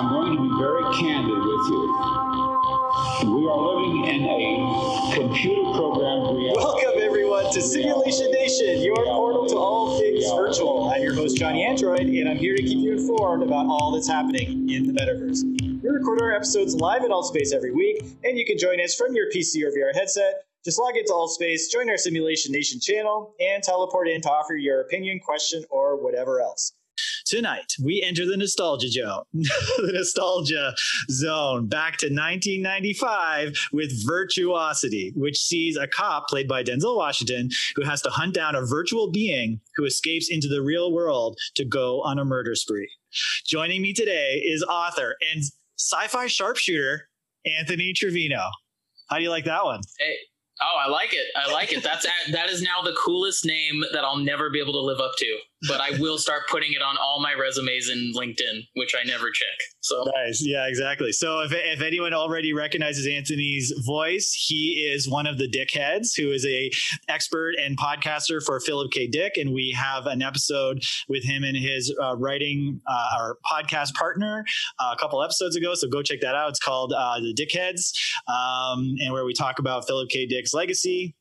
I'm going to be very candid with you. We are living in a computer programmed reality. Welcome, everyone, to Simulation Nation, your portal to all things virtual. I'm your host, Johnny Android, and I'm here to keep you informed about all that's happening in the metaverse. We record our episodes live in Altspace every week, and you can join us from your PC or VR headset. Just log into Altspace, join our Simulation Nation channel, and teleport in to offer your opinion, question, or whatever else. Tonight, we enter the nostalgia zone, the nostalgia zone back to 1995 with Virtuosity, which sees a cop played by Denzel Washington who has to hunt down a virtual being who escapes into the real world to go on a murder spree. Joining me today is author and sci-fi sharpshooter Anthony Trevino. How do you like that one? Hey, oh, I like it. I like it. That's that is now the coolest name that I'll never be able to live up to but I will start putting it on all my resumes in LinkedIn, which I never check. So nice, yeah, exactly. So if, if anyone already recognizes Anthony's voice, he is one of the dickheads who is a expert and podcaster for Philip K. Dick, and we have an episode with him and his uh, writing uh, our podcast partner uh, a couple episodes ago. So go check that out. It's called uh, the Dickheads, um, and where we talk about Philip K. Dick's legacy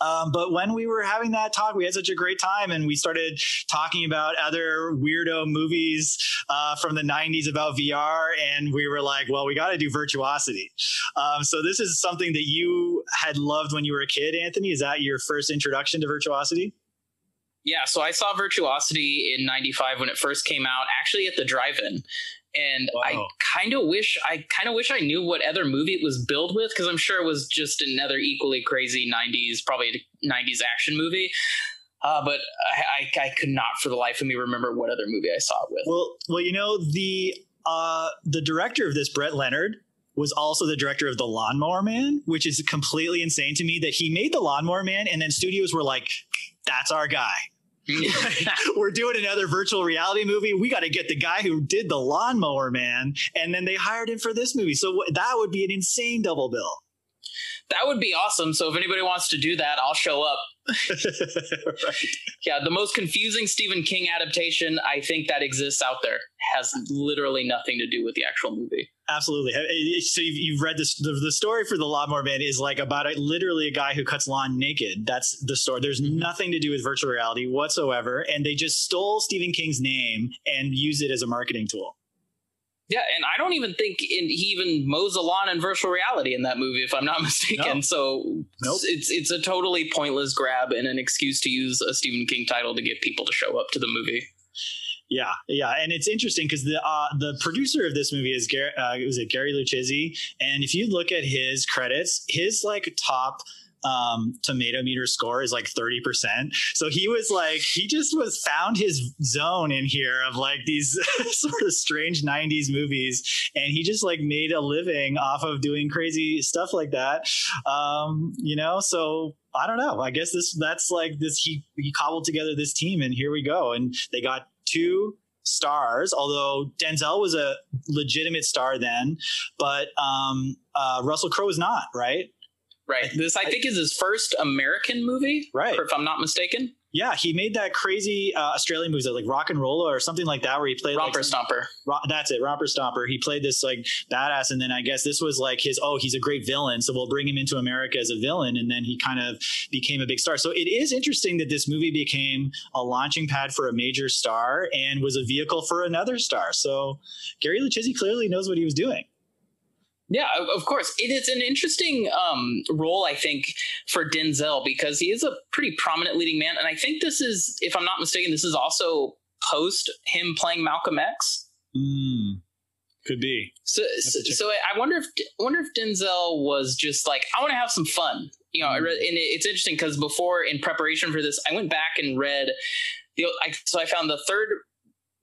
um, but when we were having that talk, we had such a great time, and we started talking about other weirdo movies uh, from the '90s about VR, and we were like, "Well, we got to do Virtuosity." Um, so this is something that you had loved when you were a kid, Anthony. Is that your first introduction to Virtuosity? Yeah, so I saw Virtuosity in '95 when it first came out, actually at the drive-in and wow. I kind of wish I kind of wish I knew what other movie it was billed with because I'm sure it was just another equally crazy '90s, probably '90s action movie. Uh, but I, I, I, could not for the life of me remember what other movie I saw it with. Well, well, you know the uh, the director of this, Brett Leonard, was also the director of The Lawnmower Man, which is completely insane to me that he made The Lawnmower Man, and then studios were like, "That's our guy." we're doing another virtual reality movie. We got to get the guy who did the Lawnmower Man, and then they hired him for this movie. So that would be an insane double bill. That would be awesome. So if anybody wants to do that, I'll show up. right. Yeah, the most confusing Stephen King adaptation I think that exists out there has literally nothing to do with the actual movie. Absolutely. Eh, eh, so you've, you've read this. The, the, story for the Lawnmower Man is like about a, literally a guy who cuts lawn naked. That's the story. There's nothing to do with virtual reality whatsoever, and they just stole Stephen King's name and used it as a marketing tool. Yeah, and I don't even think in, he even mows a lawn in virtual reality in that movie, if I'm not mistaken. No. So nope. it's it's a totally pointless grab and an excuse to use a Stephen King title to get people to show up to the movie. Yeah, yeah, and it's interesting because the uh, the producer of this movie is Gary, uh, was it Gary Lucchesi, and if you look at his credits, his like top um, tomato meter score is like 30%. So he was like, he just was found his zone in here of like these sort of strange 90s movies. And he just like made a living off of doing crazy stuff like that. Um, you know, so I don't know. I guess this, that's like this, he, he cobbled together this team and here we go. And they got two stars, although Denzel was a legitimate star then, but um, uh, Russell Crowe is not, right? Right. This, I think, is his first American movie. Right. If I'm not mistaken. Yeah, he made that crazy uh, Australian movie, like Rock and Roller or something like that, where he played Romper like, Stomper. Ro- that's it, Romper Stomper. He played this like badass, and then I guess this was like his. Oh, he's a great villain, so we'll bring him into America as a villain, and then he kind of became a big star. So it is interesting that this movie became a launching pad for a major star and was a vehicle for another star. So Gary Lucchesi clearly knows what he was doing. Yeah, of course. It is an interesting um, role, I think, for Denzel because he is a pretty prominent leading man. And I think this is, if I'm not mistaken, this is also post him playing Malcolm X. Mm, could be. So, so, so, I wonder if wonder if Denzel was just like, I want to have some fun. You know, mm. read, and it's interesting because before, in preparation for this, I went back and read. The, I, so I found the third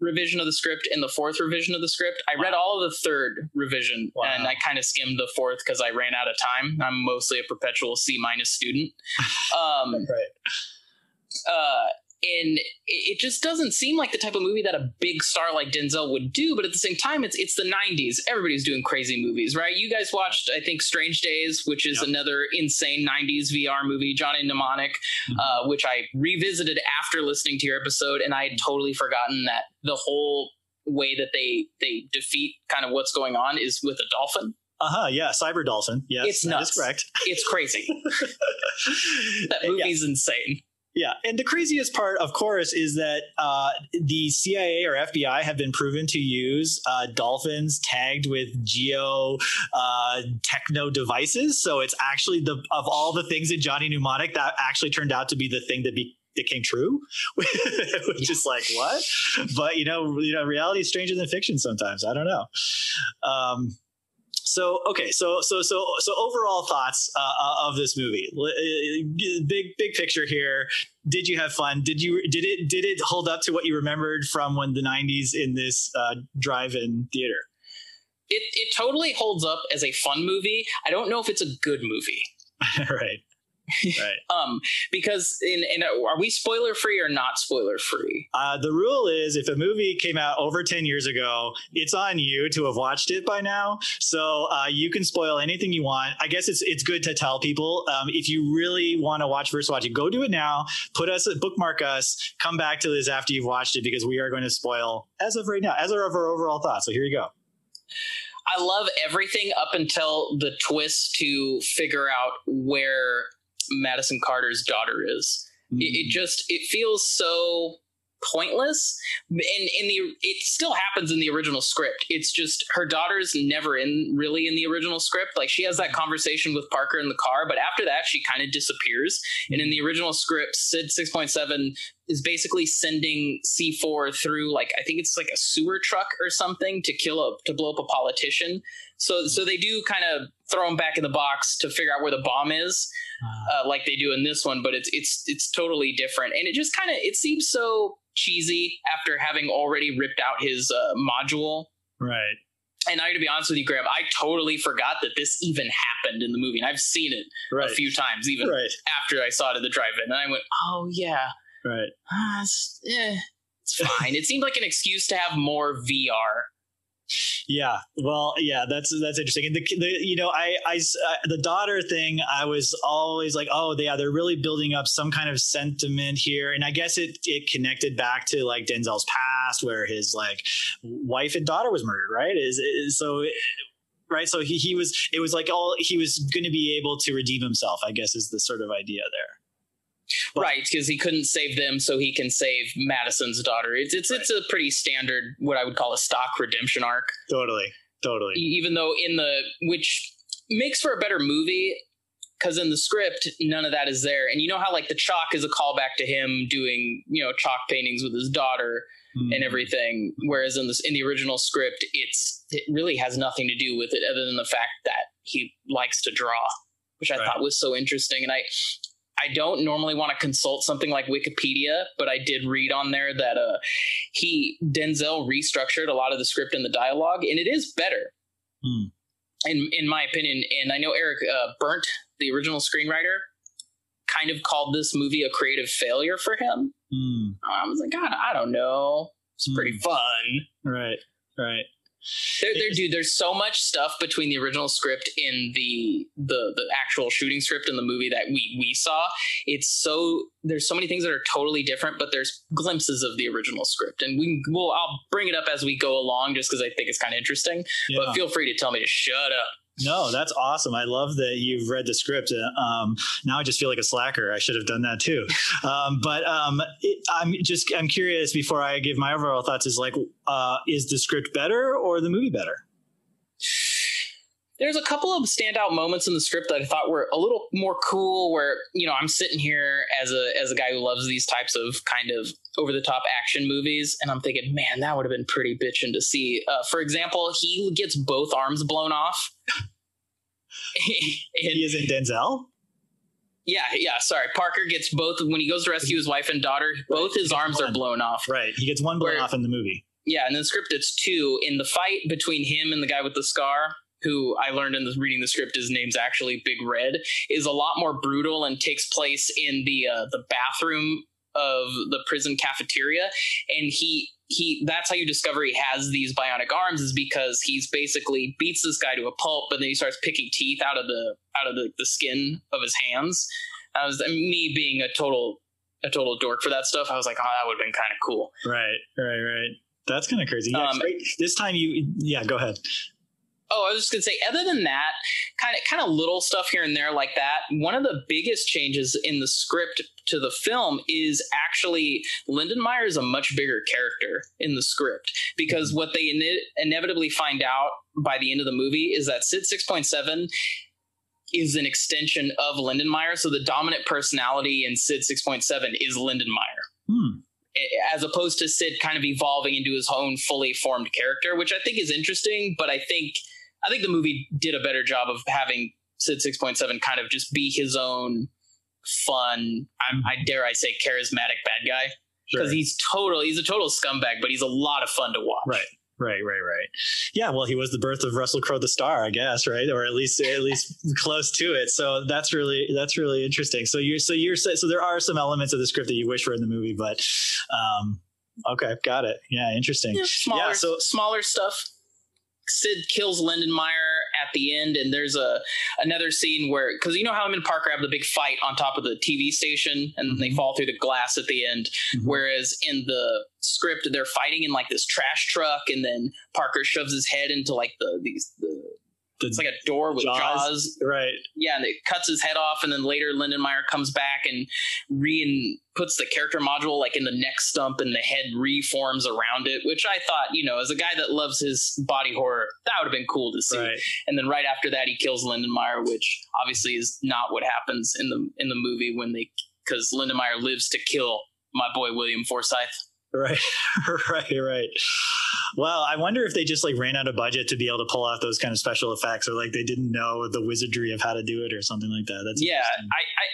revision of the script and the fourth revision of the script. I read all of the third revision wow. and I kind of skimmed the fourth because I ran out of time. I'm mostly a perpetual C minus student. Um, right. Uh, and it just doesn't seem like the type of movie that a big star like Denzel would do. But at the same time, it's it's the '90s. Everybody's doing crazy movies, right? You guys watched, I think, Strange Days, which is yep. another insane '90s VR movie. Johnny Mnemonic, mm-hmm. uh, which I revisited after listening to your episode, and I had totally forgotten that the whole way that they they defeat kind of what's going on is with a dolphin. Uh huh. Yeah, Cyber Dolphin. Yes, It's nuts. correct. It's crazy. that And yeah, movie's insane. Yeah, and the craziest part, of course, is that uh, the CIA or FBI have been proven to use uh, dolphins tagged with geo uh, techno devices. So it's actually the of all the things in Johnny Mnemonic that actually turned out to be the thing that be, that came true, which is like what? But you know, you know, reality is stranger than fiction sometimes. I don't know. Um, so okay, so so so so overall thoughts uh, of this movie. Uh, Big big picture here. Did you have fun? Did you did it did it hold up to what you remembered from when the '90s in this uh, drive-in theater? It it totally holds up as a fun movie. I don't know if it's a good movie. right, right. Um, because in in are we spoiler free or not spoiler free? Uh, the rule is if a movie came out over 10 years ago, it's on you to have watched it by now. So uh, you can spoil anything you want. I guess it's it's good to tell people um, if you really want to watch versus watch it, go do it now. Put us, bookmark us, come back to this after you've watched it because we are going to spoil as of right now, as of our overall thoughts. So here you go. I love everything up until the twist to figure out where Madison Carter's daughter is. It, it hmm. just it feels so pointless. And in the it still happens in the original script. It's just her daughter's never in really in the original script. Like she has that hmm. conversation with parker in the car but after that she kind of disappears. And in hmm. the original script sid 6.7 is basically sending c4 through like i think it's like a sewer truck or something to kill a to blow up a politician so so they do kind of throw him back in the box to figure out where the bomb is uh, like they do in this one, but it's it's it's totally different, and it just kind of it seems so cheesy after having already ripped out his uh, module. Right. And I, got to be honest with you, Graham, I totally forgot that this even happened in the movie, and I've seen it Right. a few times, even Right. after I saw it at the drive-in, and I went, "Oh yeah, Right. uh, it's, eh, it's fine." it seemed like an excuse to have more VR. Yeah, well, yeah, that's that's interesting. And the, the you know, I, I uh, the daughter thing, I was always like, oh, yeah, they're really building up some kind of sentiment here, and I guess it it connected back to like Denzel's past, where his like wife and daughter was murdered, right? Is, is so. Right, so he, he was. It was like all he was going to be able to redeem himself. I guess is the sort of idea there. But- right, because he couldn't save them, so he can save Madison's daughter. It's it's it's a pretty standard, what I would call a stock redemption arc. Totally, totally. Even though in the which makes for a better movie because in the script none of that is there and you know how like the chalk is a callback to him doing you know chalk paintings with his daughter Hmm. and everything whereas in this in the original script it's it really has nothing to do with it other than the fact that he likes to draw which i Right. thought was so interesting and i I don't normally want to consult something like Wikipedia, but I did read on there that uh, he Denzel restructured a lot of the script and the dialogue, and it is better Hmm. in in my opinion. And I know Eric uh, Bernt, the original screenwriter, kind of called this movie a creative failure for him. Hmm. I was like, God, I don't know. It's pretty fun. Right, right. There, there, dude. There's so much stuff between the original script and the the the actual shooting script in the movie that we we saw. It's so there's so many things that are totally different, but there's glimpses of the original script, and we will I'll bring it up as we go along, just because I think it's kind of interesting. Yeah. But feel free to tell me to shut up. No, that's awesome. I love that you've read the script. Uh, Um, now I just feel like a slacker. I should have done that too. Um, but um, I'm just I'm curious before I give my overall thoughts. Is like, uh, is the script better or the movie better? there's a couple of standout moments in the script that I thought were a little more cool. Where you know I'm sitting here as a as a guy who loves these types of kind of over the top action movies, and I'm thinking, man, that would have been pretty bitching to see. Uh, for example, he gets both arms blown off. And, he is in Denzel. yeah, yeah. Sorry, Parker gets both when he goes to rescue his wife and daughter. Both his arms are blown off. Right. He gets one blown Where- off in the movie. Yeah, and in the script it's two. In the fight between him and the guy with the scar, who I learned in the, reading the script, his name's actually Big Red, is a lot more brutal and takes place in the uh, the bathroom of the prison cafeteria. And he he that's how you discover he has these bionic arms is because he's basically beats this guy to a pulp, but then he starts picking teeth out of the out of the, the skin of his hands. I was me being a total a total dork for that stuff. I was like, oh, that would have been kind of cool. Right. Right. Right. That's kind of crazy. Yeah, Um. This time you, yeah, go ahead. Oh, I was just gonna say. Other than that, kind of kind of little stuff here and there like that. One of the biggest changes in the script to the film is actually Lindenmeyer is a much bigger character in the script because what they ine- inevitably find out by the end of the movie is that Sid six point seven is an extension of Lindenmeyer. So the dominant personality in Sid six point seven is Lindenmeyer Hmm. as opposed to Sid kind of evolving into his own fully formed character, which I think is interesting. But I think I think the movie did a better job of having Sid six point seven kind of just be his own fun. I'm, I dare I say charismatic bad guy because Sure. he's total he's a total scumbag, but he's a lot of fun to watch. Right. Right, right, right. Yeah, well, he was the birth of Russell Crowe, the star, I guess, right, or at least at least close to it. So that's really that's really interesting. So you're so you're so there are some elements of the script that you wish were in the movie, but um, okay, got it. Yeah, interesting. Yeah, smaller, Yeah, so- smaller stuff. Sid kills Lindenmeyer at the end, and there's a another scene where because you know how him and Parker have the big fight on top of the TV station, and they Mhm. fall through the glass at the end. Mhm. Whereas in the script, they're fighting in like this trash truck, and then Parker shoves his head into like the these the The- it's like a door with Jaws. jaws. right. Yeah, and it cuts his head off, and then later Lindenmeyer comes back and re puts the character module like in the neck stump, and the head reforms around it. Which I thought, you know, as a guy that loves his body horror, that would have been cool to see. Right. And then right after that, he kills Lindenmeyer, which obviously is not what happens in the in the movie when they because Lindenmeyer lives to kill my boy William Forsythe. Right, right, right. Well, I wonder if they just like ran out of budget to be able to pull off those kind of special effects, or like they didn't know the wizardry of how to do it, or something like that. That's yeah. I, I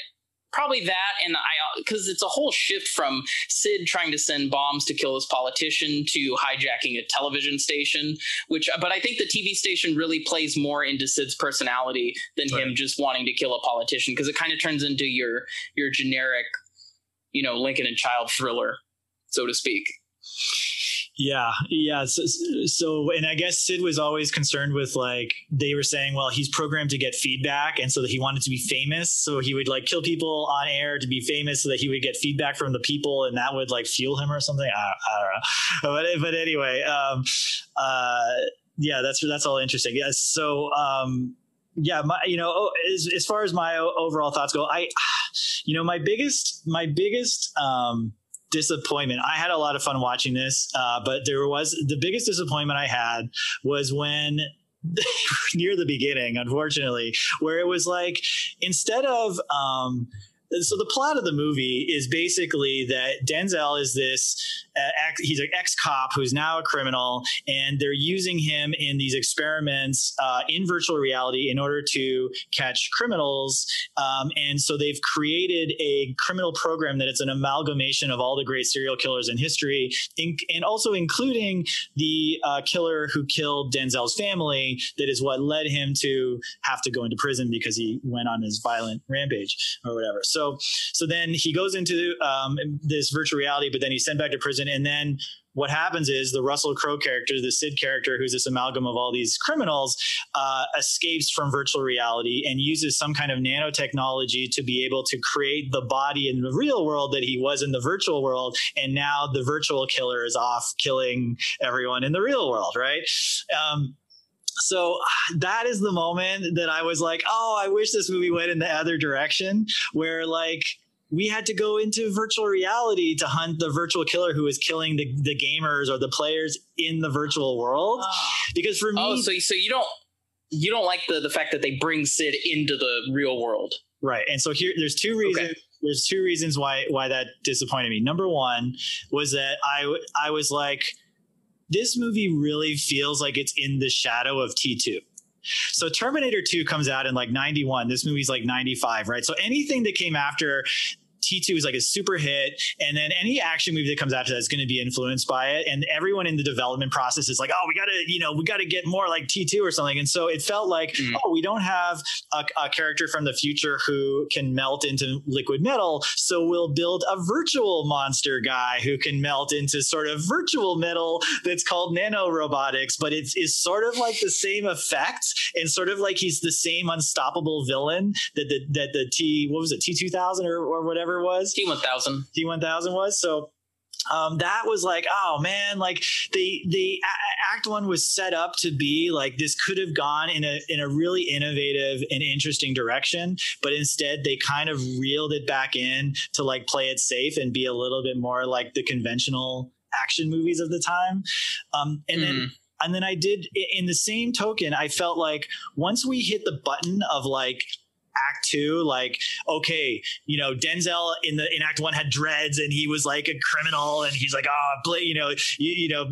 probably that, and I because it's a whole shift from Sid trying to send bombs to kill this politician to hijacking a television station. Which, but I think the TV station really plays more into Sid's personality than him just wanting to kill a politician because it kind of turns into your your generic, you know, Lincoln and Child thriller, so to speak. Yeah, yeah. So, so, and I guess Sid was always concerned with like they were saying, well, he's programmed to get feedback, and so that he wanted to be famous, so he would like kill people on air to be famous, so that he would get feedback from the people, and that would like fuel him or something. I, I don't know, but but anyway, um, uh, yeah, that's that's all interesting. Yes, so. Um, yeah, my you know, oh, as, as far as my overall thoughts go, I, you know, my biggest my biggest um, disappointment. I had a lot of fun watching this, uh, but there was the biggest disappointment I had was when near the beginning, unfortunately, where it was like instead of um, so the plot of the movie is basically that Denzel is this uh, ex, he's an ex cop who's now a criminal, and they're using him in these experiments uh, in virtual reality in order to catch criminals. Um, and so they've created a criminal program that it's an amalgamation of all the great serial killers in history, in, and also including the uh, killer who killed Denzel's family. That is what led him to have to go into prison because he went on his violent rampage or whatever. So, so so then he goes into um, this virtual reality, but then he's sent back to prison, and then what happens is the Russell Crowe character, the Sid character, who's this amalgam of all these criminals, uh, escapes from virtual reality and uses some kind of nanotechnology to be able to create the body in the real world that he was in the virtual world. And now the virtual killer is off killing everyone in the real world, right? Um, so that is the moment that I was like, oh, I wish this movie went in the other direction, where like we had to go into virtual reality to hunt the virtual killer who was killing the, the gamers or the players in the virtual world. Ah. Because for me, Oh, so so you don't you don't like the the fact that they bring Sid into the real world. Right. And so here there's two reasons Okay. there's two reasons why why that disappointed me. Number 1 was that I I was like this movie really feels like it's in the shadow of T2. So Terminator 2 comes out in like 91. This movie's like 95, right? So anything that came after T2 is like a super hit, and then any action movie that comes after that is going to be influenced by it. And everyone in the development process is like, oh, we got to, you know, we got to get more like T2 or something. And so it felt like, Mm. oh, we don't have a, a character from the future who can melt into liquid metal. So we'll build a virtual monster guy who can melt into sort of virtual metal that's called nanorobotics. but it's, it's sort of like the same effect and sort of like he's the same unstoppable villain that the, that the T, what was it, T2000 or, or whatever it was? T one thousand. T1000 was. So um, that was like, oh man, like the the act one was set up to be like this could have gone in a in a really innovative and interesting direction, but instead they kind of reeled it back in to like play it safe and be a little bit more like the conventional action movies of the time. Um, and mm. then and then I did in the same token, I felt like once we hit the button of like act two like okay you know denzel in the in act one had dreads and he was like a criminal and he's like oh you know you, you know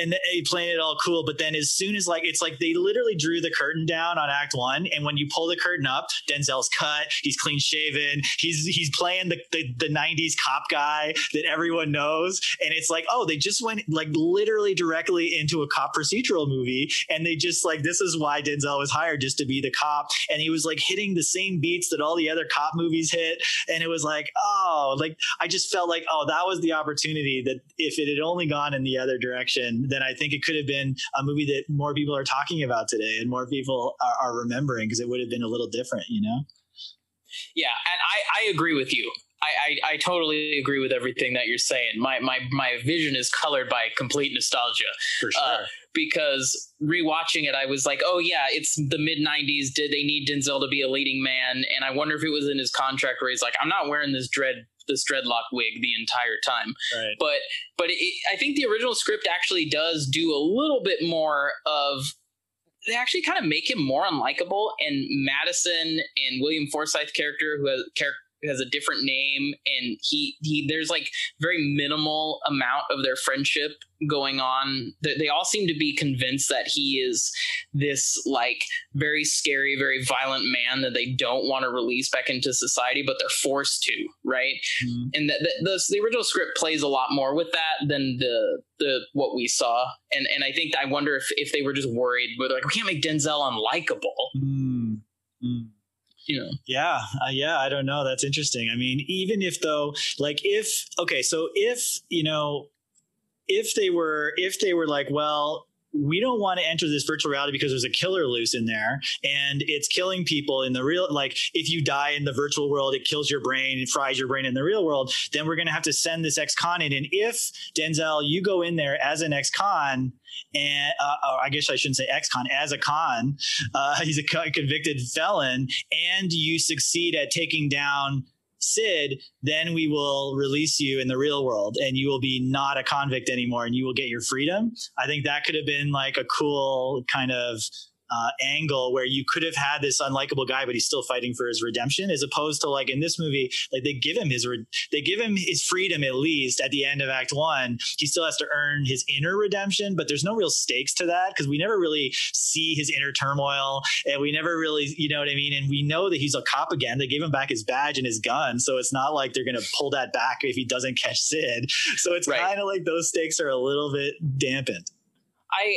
and he playing it all cool. But then as soon as like it's like they literally drew the curtain down on act one and when you pull the curtain up denzel's cut he's clean shaven he's he's playing the, the the 90s cop guy that everyone knows. And it's like oh they just went like literally directly into a cop procedural movie. And they just like this is why denzel was hired just to be the cop. And he was like hitting the same beats that all the other cop movies hit. And it was like, oh, like I just felt like, oh, that was the opportunity that if it had only gone in the other direction, then I think it could have been a movie that more people are talking about today and more people are, are remembering because it would have been a little different, you know? Yeah, and I, I agree with you. I, I, I, totally agree with everything that you're saying. My my my vision is colored by complete nostalgia. For sure. Uh, because rewatching it, I was like, oh yeah, it's the mid '90s. Did they need Denzel to be a leading man? And I wonder if it was in his contract where he's like, I'm not wearing this dread this dreadlock wig the entire time. Right. But but it, I think the original script actually does do a little bit more of they actually kind of make him more unlikable. And Madison and William Forsythe character, who has character has a different name and he he there's like very minimal amount of their friendship going on. They, they all seem to be convinced that he is this like very scary very violent man that they don't want to release back into society but they're forced to right? Mm-hmm. and the, the, the, the original script plays a lot more with that than the the what we saw. And and i think i wonder if if they were just worried but like we can't make denzel unlikable. Mm-hmm you know yeah uh, yeah i don't know that's interesting. I mean even if though like if okay so if you know if they were if they were like well we don't want to enter this virtual reality because there's a killer loose in there and it's killing people in the real like if you die in the virtual world it kills your brain and fries your brain in the real world then we're going to have to send this ex-con in and if denzel you go in there as an ex-con and uh, I guess I shouldn't say ex-con as a con uh, he's a convicted felon and you succeed at taking down Sid, then we will release you in the real world and you will be not a convict anymore and you will get your freedom. I think that could have been like a cool kind of uh, angle where you could have had this unlikable guy, but he's still fighting for his redemption, as opposed to like in this movie, like they give him his re- they give him his freedom at least at the end of Act One. He still has to earn his inner redemption, but there's no real stakes to that because we never really see his inner turmoil, and we never really, you know what I mean. And we know that he's a cop again. They gave him back his badge and his gun, so it's not like they're gonna pull that back if he doesn't catch Sid. So it's right. kind of like those stakes are a little bit dampened. I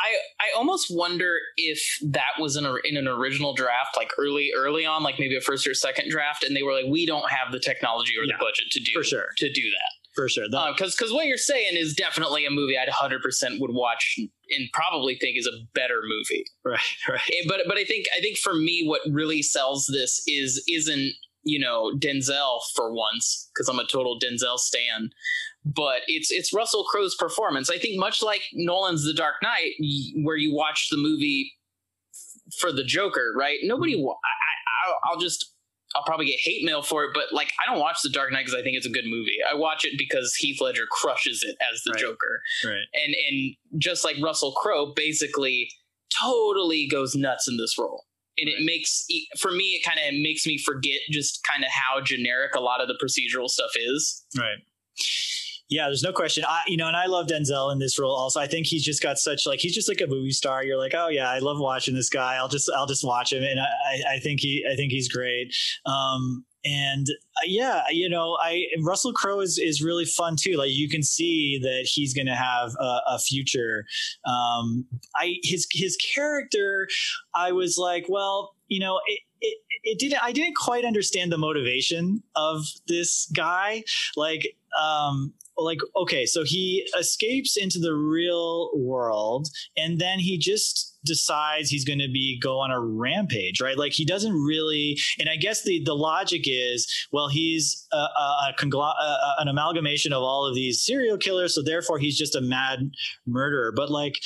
I I almost wonder if that was in a in an original draft, like early early on, like maybe a first or second draft, and they were like, we don't have the technology or the yeah, budget to do for sure to do that for sure. Because uh, because what you're saying is definitely a movie I'd 100 percent would watch and probably think is a better movie. Right, right. But but I think I think for me, what really sells this is isn't you know Denzel for once because I'm a total Denzel stan but it's it's Russell Crowe's performance. I think much like Nolan's The Dark Knight, where you watch the movie for the Joker, right? Nobody, mm-hmm. I, I, I'll just I'll probably get hate mail for it, but like I don't watch The Dark Knight because I think it's a good movie. I watch it because Heath Ledger crushes it as the right. Joker, right? And and just like Russell Crowe, basically totally goes nuts in this role. And right. it makes for me, it kind of makes me forget just kind of how generic a lot of the procedural stuff is. Right. Yeah, there's no question. I, you know, and I love Denzel in this role. Also, I think he's just got such like he's just like a movie star. You're like, oh yeah, I love watching this guy. I'll just I'll just watch him, and I, I think he I think he's great. Um, and uh, yeah, you know, I Russell Crowe is is really fun too. Like you can see that he's going to have a, a future. Um, I his his character, I was like, well, you know, it, it, it didn't i didn't quite understand the motivation of this guy like um like okay so he escapes into the real world and then he just decides he's going to be go on a rampage right? Like he doesn't really and i guess the the logic is well he's a, a, a congl- a, an amalgamation of all of these serial killers so therefore he's just a mad murderer. But like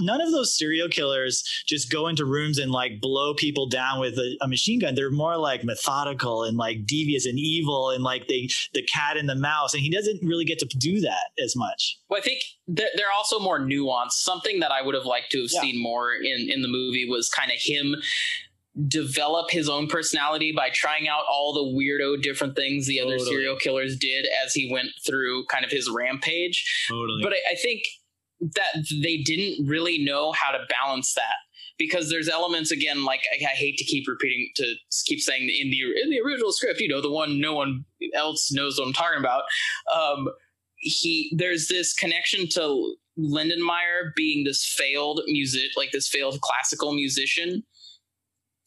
none of those serial killers just go into rooms and like blow people down with a, a, machine gun. They're more like methodical and like devious and evil and like they the cat and the mouse. And he doesn't really get to do that as much. Well, I think they're, they're also more nuanced. Something that I would have liked to have yeah. seen more in in the movie was kind of him develop his own personality by trying out all the weirdo different things the totally. other serial killers did as he went through kind of his rampage. Totally. But I, I think that they didn't really know how to balance that. Because there's elements again like I, I, hate to keep repeating to keep saying in the in the original script you know the one no one else knows what i'm talking about. Um he there's this connection to lindenmeyer being this failed music like this failed classical musician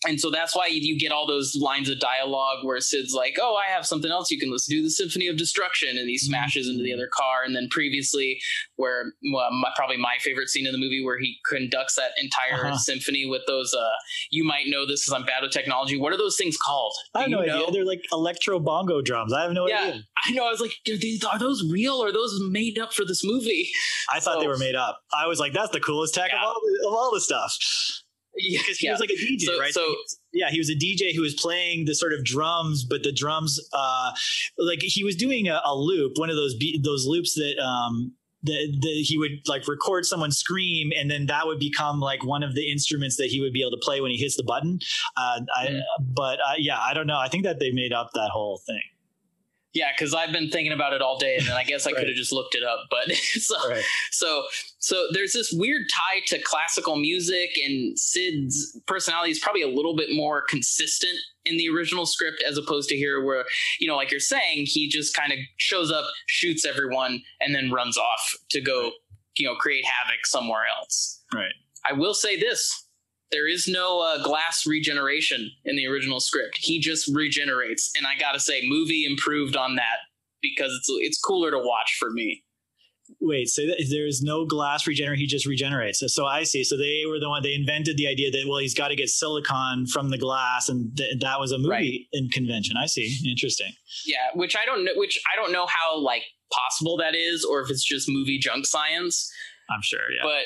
and so that's why you get all those lines of dialogue where Sid's like, "Oh, I have something else you can listen to, the Symphony of Destruction," and he mm-hmm. smashes into the other car. And then previously, where well, my, probably my favorite scene in the movie, where he conducts that entire uh-huh. symphony with those. Uh, you might know this because I'm bad with technology. What are those things called? Do I have no know? idea. They're like electro bongo drums. I have no yeah, idea. I know. I was like, are those real or are those made up for this movie? I thought so, they were made up. I was like, that's the coolest tech yeah. of all of all the stuff because he yeah. was like a DJ, so, right? So, yeah, he was a DJ who was playing the sort of drums, but the drums, uh, like he was doing a, a loop, one of those be- those loops that um, the, the, he would like record someone scream and then that would become like one of the instruments that he would be able to play when he hits the button uh, I, but uh, yeah i don't know i think that they made up that whole thing yeah, because I've been thinking about it all day, and then I guess I right. could have just looked it up. But so, right. so, so there's this weird tie to classical music, and Sid's personality is probably a little bit more consistent in the original script as opposed to here, where you know, like you're saying, he just kind of shows up, shoots everyone, and then runs off to go, you know, create havoc somewhere else. Right. I will say this: there is no uh, glass regeneration in the original script. He just regenerates, and I gotta say, movie improved on that because it's it's cooler to watch for me. Wait, that there is no glass regenerate. He just regenerates. So, so, I see. So they were the one they invented the idea that well, he's got to get silicon from the glass, and th- that was a movie right. in convention. I see. Interesting. Yeah, which I don't know. Which I don't know how like possible that is, or if it's just movie junk science. I'm sure. Yeah. But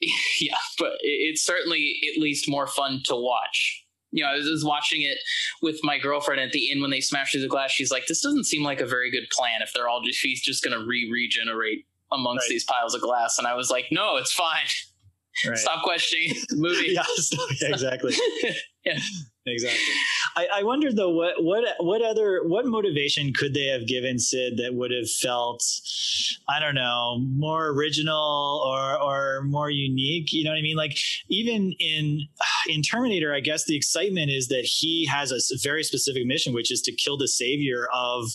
yeah, but it's certainly at least more fun to watch. You know, I was watching it with my girlfriend at the end when they smashed through the glass. She's like, "This doesn't seem like a very good plan. If they're all just, he's just going to re regenerate amongst right. these piles of glass." And I was like, "No, it's fine. Right. Stop questioning the movie." yeah, exactly. yeah exactly. I, I wonder though what what what other what motivation could they have given Sid that would have felt I don't know more original or or more unique. You know what I mean? Like even in in Terminator, I guess the excitement is that he has a very specific mission, which is to kill the savior of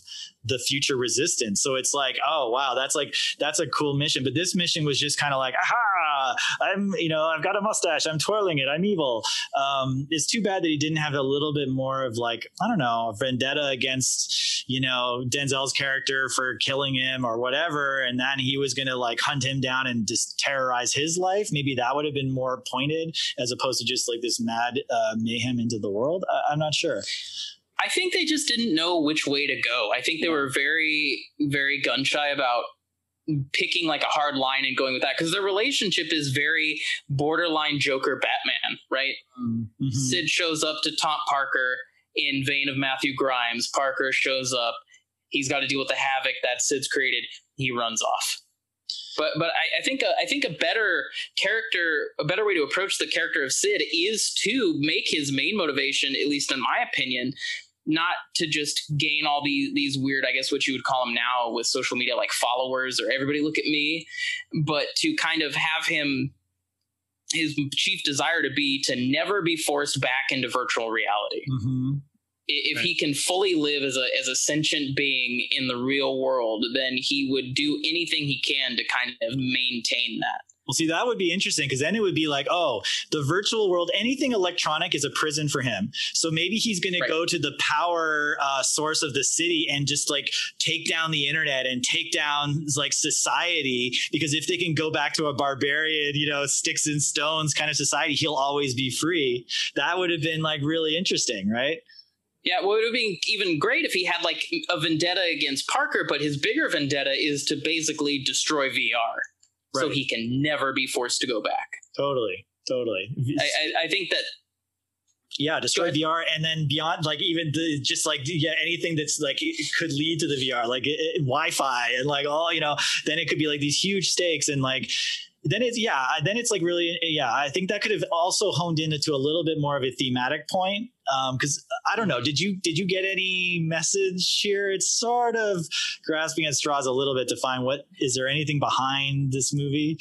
the future resistance. So it's like, oh wow, that's like that's a cool mission. But this mission was just kind of like, aha, I'm you know I've got a mustache, I'm twirling it, I'm evil. Um, it's too bad that he didn't have a little bit more of like I don't know vendetta against you know Denzel's character for killing him or whatever, and then he was going to like hunt him down and just terrorize his life. Maybe that would have been more pointed as opposed to just like this mad uh, mayhem into the world. I- I'm not sure. I think they just didn't know which way to go. I think they were very, very gun shy about picking like a hard line and going with that because their relationship is very borderline Joker Batman, right? Mm-hmm. Sid shows up to taunt Parker in vein of Matthew Grimes. Parker shows up. He's got to deal with the havoc that Sid's created. He runs off. But but I, I think a, I think a better character, a better way to approach the character of Sid is to make his main motivation, at least in my opinion, not to just gain all these these weird, I guess what you would call them now with social media, like followers or everybody look at me, but to kind of have him his chief desire to be to never be forced back into virtual reality. Mm-hmm. If right. he can fully live as a as a sentient being in the real world, then he would do anything he can to kind of maintain that. Well, see, that would be interesting because then it would be like, oh, the virtual world, anything electronic is a prison for him. So maybe he's going Right. to go to the power uh, source of the city and just like take down the internet and take down like society. Because if they can go back to a barbarian, you know, sticks and stones kind of society, he'll always be free. That would have been like really interesting, right? Yeah, well, it would have been even great if he had like a vendetta against Parker, but his bigger vendetta is to basically destroy VR, so he can never be forced to go back. Totally. Totally. I, I, I think that yeah destroy vr and then beyond like even the just like yeah anything that's like could lead to the vr like it, it- wi-fi and like all you know then it could be like these huge stakes and like then it's yeah then it's like really yeah i think that could have also honed into a little bit more of a thematic point um because i don't know did you did you get any message here? It's sort of grasping at straws a little bit to find what is there anything behind this movie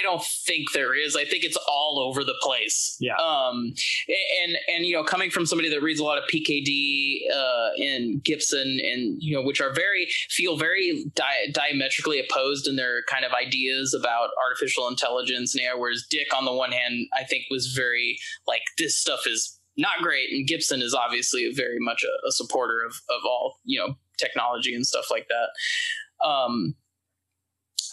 I, don't think there is. I think it's all over the place. Yeah. Um, and and you know, coming from somebody that reads a lot of PKD uh, and Gibson, and you know, which are very feel very di- diametrically opposed in their kind of ideas about artificial intelligence. Now, whereas Dick, on the one hand, I think was very like this stuff is not great, and Gibson is obviously very much a, a supporter of of all you know technology and stuff like that. Um,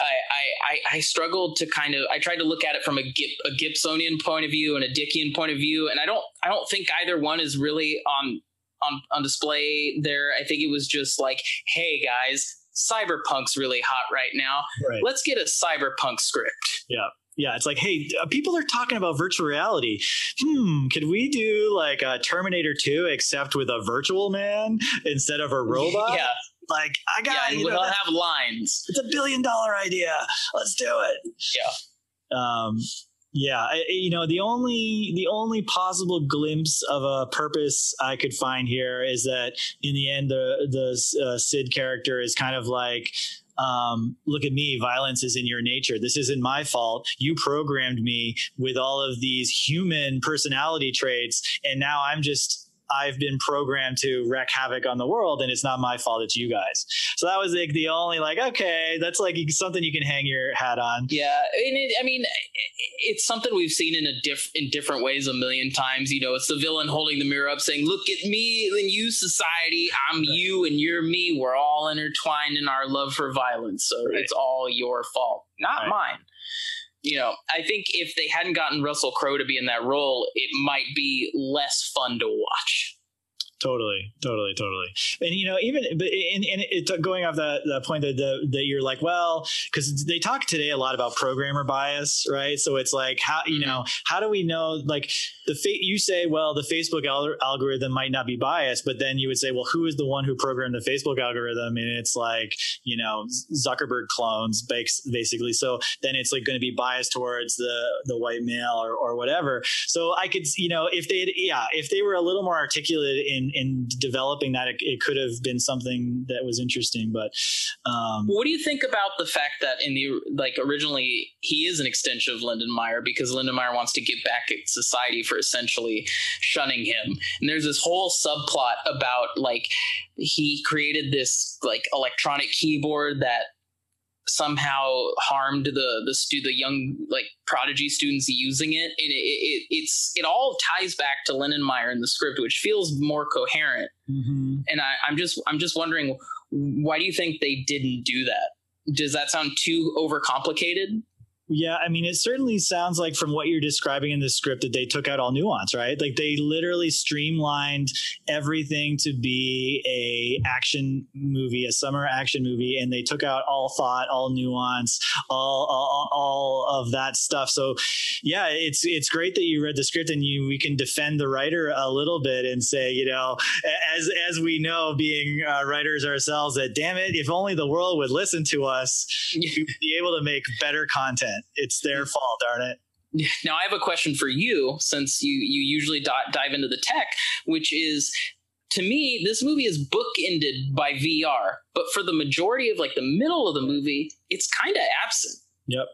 I, I, I, struggled to kind of I tried to look at it from a, a Gibsonian point of view and a Dickian point of view, and I don't I don't think either one is really on on on display there. I think it was just like, hey guys, cyberpunk's really hot right now. right Let's get a cyberpunk script. Yeah, Yeah, it's like, hey, uh, people are talking about virtual reality. Hmm, could we do like a Terminator 2 except with a virtual man instead of a robot? yeah, Like, I got yeah, you know, have lines. it's a billion dollar idea. Let's do it. Yeah. Um, yeah, I- you know, the only the only possible glimpse of a purpose I could find here is that in the end, the the uh, Sid character is kind of like. Um, look at me. Violence is in your nature. This isn't my fault. You programmed me with all of these human personality traits, and now I'm just I've been programmed to wreak havoc on the world, and it's not my fault. It's you guys. So that was like the only like okay, that's like something you can hang your hat on. Yeah, and it, I mean, it's something we've seen in a diff in different ways a million times. You know, it's the villain holding the mirror up, saying, "Look at me and you, society. I'm you and you're me. We're all intertwined in our love for violence. So Right. it's all your fault, not Right. mine." You know, I think if they hadn't gotten Russell Crowe to be in that role, it might be less fun to watch. Totally, totally, totally. And you know, even but and, and it, going off that that point that the, that you're like, well, because they talk today a lot about programmer bias, right? So it's like, how you mm-hmm. know, how do we know? Like the fa- you say, well, the Facebook al- algorithm might not be biased, but then you would say, well, who is the one who programmed the Facebook algorithm? And it's like, you know, Zuckerberg clones, bas- basically. So then it's like going to be biased towards the the white male or or whatever. So I could, you know, if they, yeah, if they were a little more articulate in in developing that, it, it could have been something that was interesting. But um, What do you think about the fact that in the like originally he is an extension of Lindenmeyer because Lindenmeyer wants to get back at society for essentially shunning him. And there's this whole subplot about like he created this like electronic keyboard that somehow harmed the the stu- the young like prodigy students using it and it, it it's it all ties back to Lindenmeyer in the script which feels more coherent mhm. and I, I'm just I'm just wondering why do you think they didn't do that? Does that sound too overcomplicated? Yeah, I mean, it certainly sounds like from what you're describing in the script that they took out all nuance, right? Like they literally streamlined everything to be a action movie, a summer action movie, and they took out all thought, all nuance, all all, all of that stuff. So, yeah, it's it's great that you read the script and you we can defend the writer a little bit and say, you know, as as we know, being uh, writers ourselves, that damn it, if only the world would listen to us, we'd be able to make better content. It's their mm-hmm. fault, darn it. Now I have a question for you, since you you usually di- dive into the tech, which is to me this movie is bookended by VR, but for the majority of like the middle of the movie, it's kind of absent. Yep.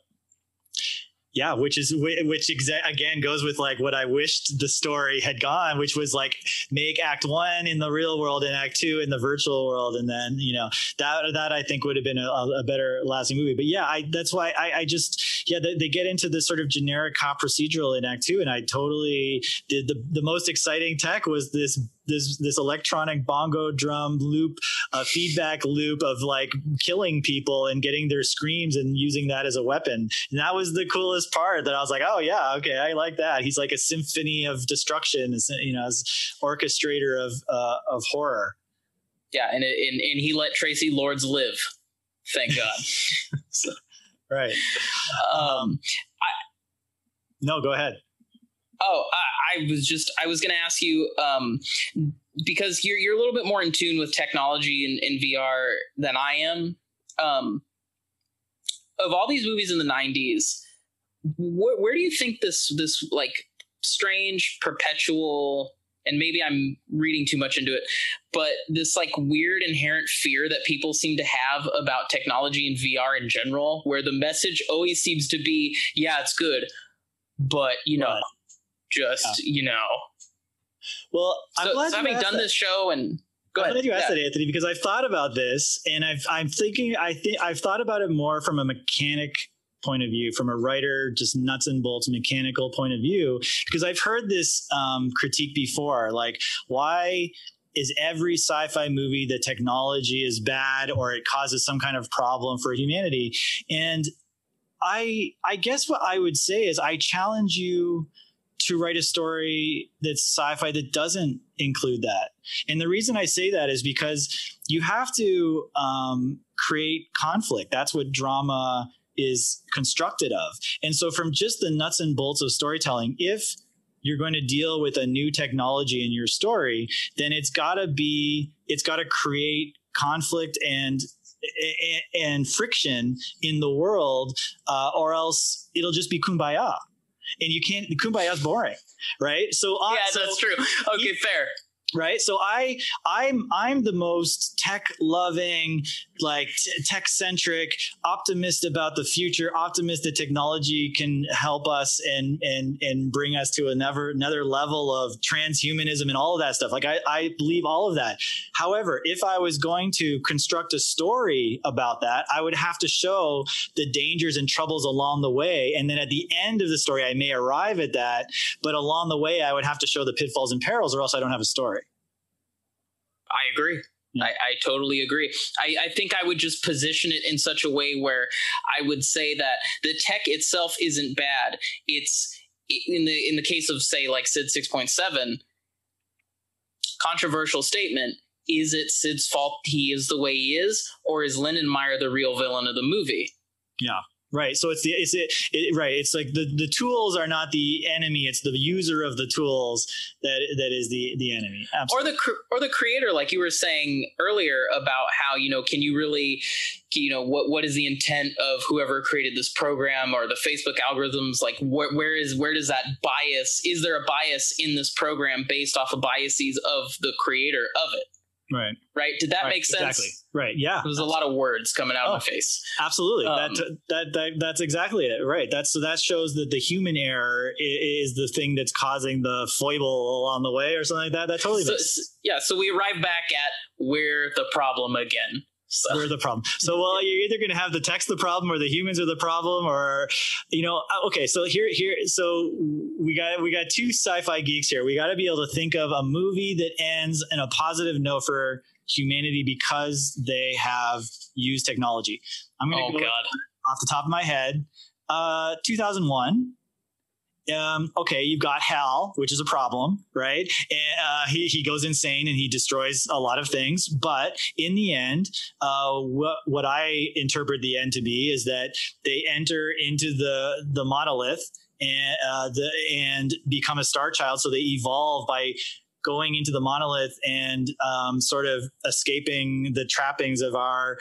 Yeah which is which exa- again goes with like what i wished the story had gone which was like make act one in the real world and act two in the virtual world and then you know that that i think would have been a, a better lasting movie. But yeah i that's why i, I just yeah they, they, get into this sort of generic cop procedural in act two and i totally did the the most exciting tech was this this this electronic bongo drum loop uh, feedback loop of like killing people and getting their screams and using that as a weapon. And that was the coolest part that i was like oh yeah okay i like that. He's like a symphony of destruction you know as orchestrator of uh, of horror. Yeah and, and and he let Traci Lords live thank god. So, right. Um i no go ahead Oh, I, I was just I was going to ask you um, because you're you're a little bit more in tune with technology in VR than I am. Um, of all these movies in the '90s, wh- where do you think this this like strange perpetual and maybe I'm reading too much into it, but this like weird inherent fear that people seem to have about technology and VR in general, where the message always seems to be, yeah, it's good, but you know, just yeah. you know. Well, I'm so, so having done that. this show and Go I'm glad you asked yeah. that, Anthony, because I've thought about this, and I've I'm thinking I think I've thought about it more from a mechanic point of view, from a writer, just nuts and bolts mechanical point of view, because I've heard this um, critique before, like why is every sci-fi movie the technology is bad or it causes some kind of problem for humanity, and I I guess what I would say is I challenge you to write a story that's sci-fi that doesn't include that. And the reason I say that is because you have to um, create conflict. That's what drama is constructed of. And so, from just the nuts and bolts of storytelling, if you're going to deal with a new technology in your story, then it's got to be, it's got to create conflict and and friction in the world, uh, or else it'll just be kumbaya and you can't the Kumbaya's boring, right? So uh, yeah, so that's true. Okay, fair right? So i i'm i'm the most tech loving like t- tech centric optimist about the future optimist that technology can help us and and and bring us to another another level of transhumanism and all of that stuff. Like i i believe all of that. However if i was going to construct a story about that i would have to show the dangers and troubles along the way. And then at the end of the story i may arrive at that but along the way i would have to show the pitfalls and perils or else i don't have a story I agree. I, I, totally agree. I, I, think I would just position it in such a way where I would say that the tech itself isn't bad. It's in the in the case of say like Sid six point seven. Controversial statement. Is it Sid's fault he is the way he is, or is Lindenmeyer the real villain of the movie? Yeah. Right. So it's the it's it, it, right. It's like the the tools are not the enemy. It's the user of the tools that that is the the enemy. Absolutely. Or the or the creator, like you were saying earlier about how you know can you really you know what what is the intent of whoever created this program or the Facebook algorithms? Like wh- where is where does that bias? Is there a bias in this program based off of biases of the creator of it? Right. Right. Did that right. make sense? Exactly. Right. Yeah. There There's a lot of words coming out oh, of my face. Absolutely. Um, that, that, that, that's exactly it. Right. That's, so that shows that the human error is, is the thing that's causing the foible along the way or something like that. That totally so, makes sense. Yeah. So we arrive back at we're the problem again. So. We're the problem. So, well, you're either going to have the text the problem, or the humans are the problem, or, you know, uh, okay. So here, here, so we got we got two sci-fi geeks here. We got to be able to think of a movie that ends in a positive note for humanity because they have used technology. I'm going to oh, go God. off the top of my head. Uh, 2001 um, okay, you've got Hal, which is a problem, right? And, uh, he, he goes insane and he destroys a lot of things. But in the end, uh, what, what I interpret the end to be is that they enter into the, the monolith and, uh, the, and become a star child. So they evolve by going into the monolith and um, sort of escaping the trappings of our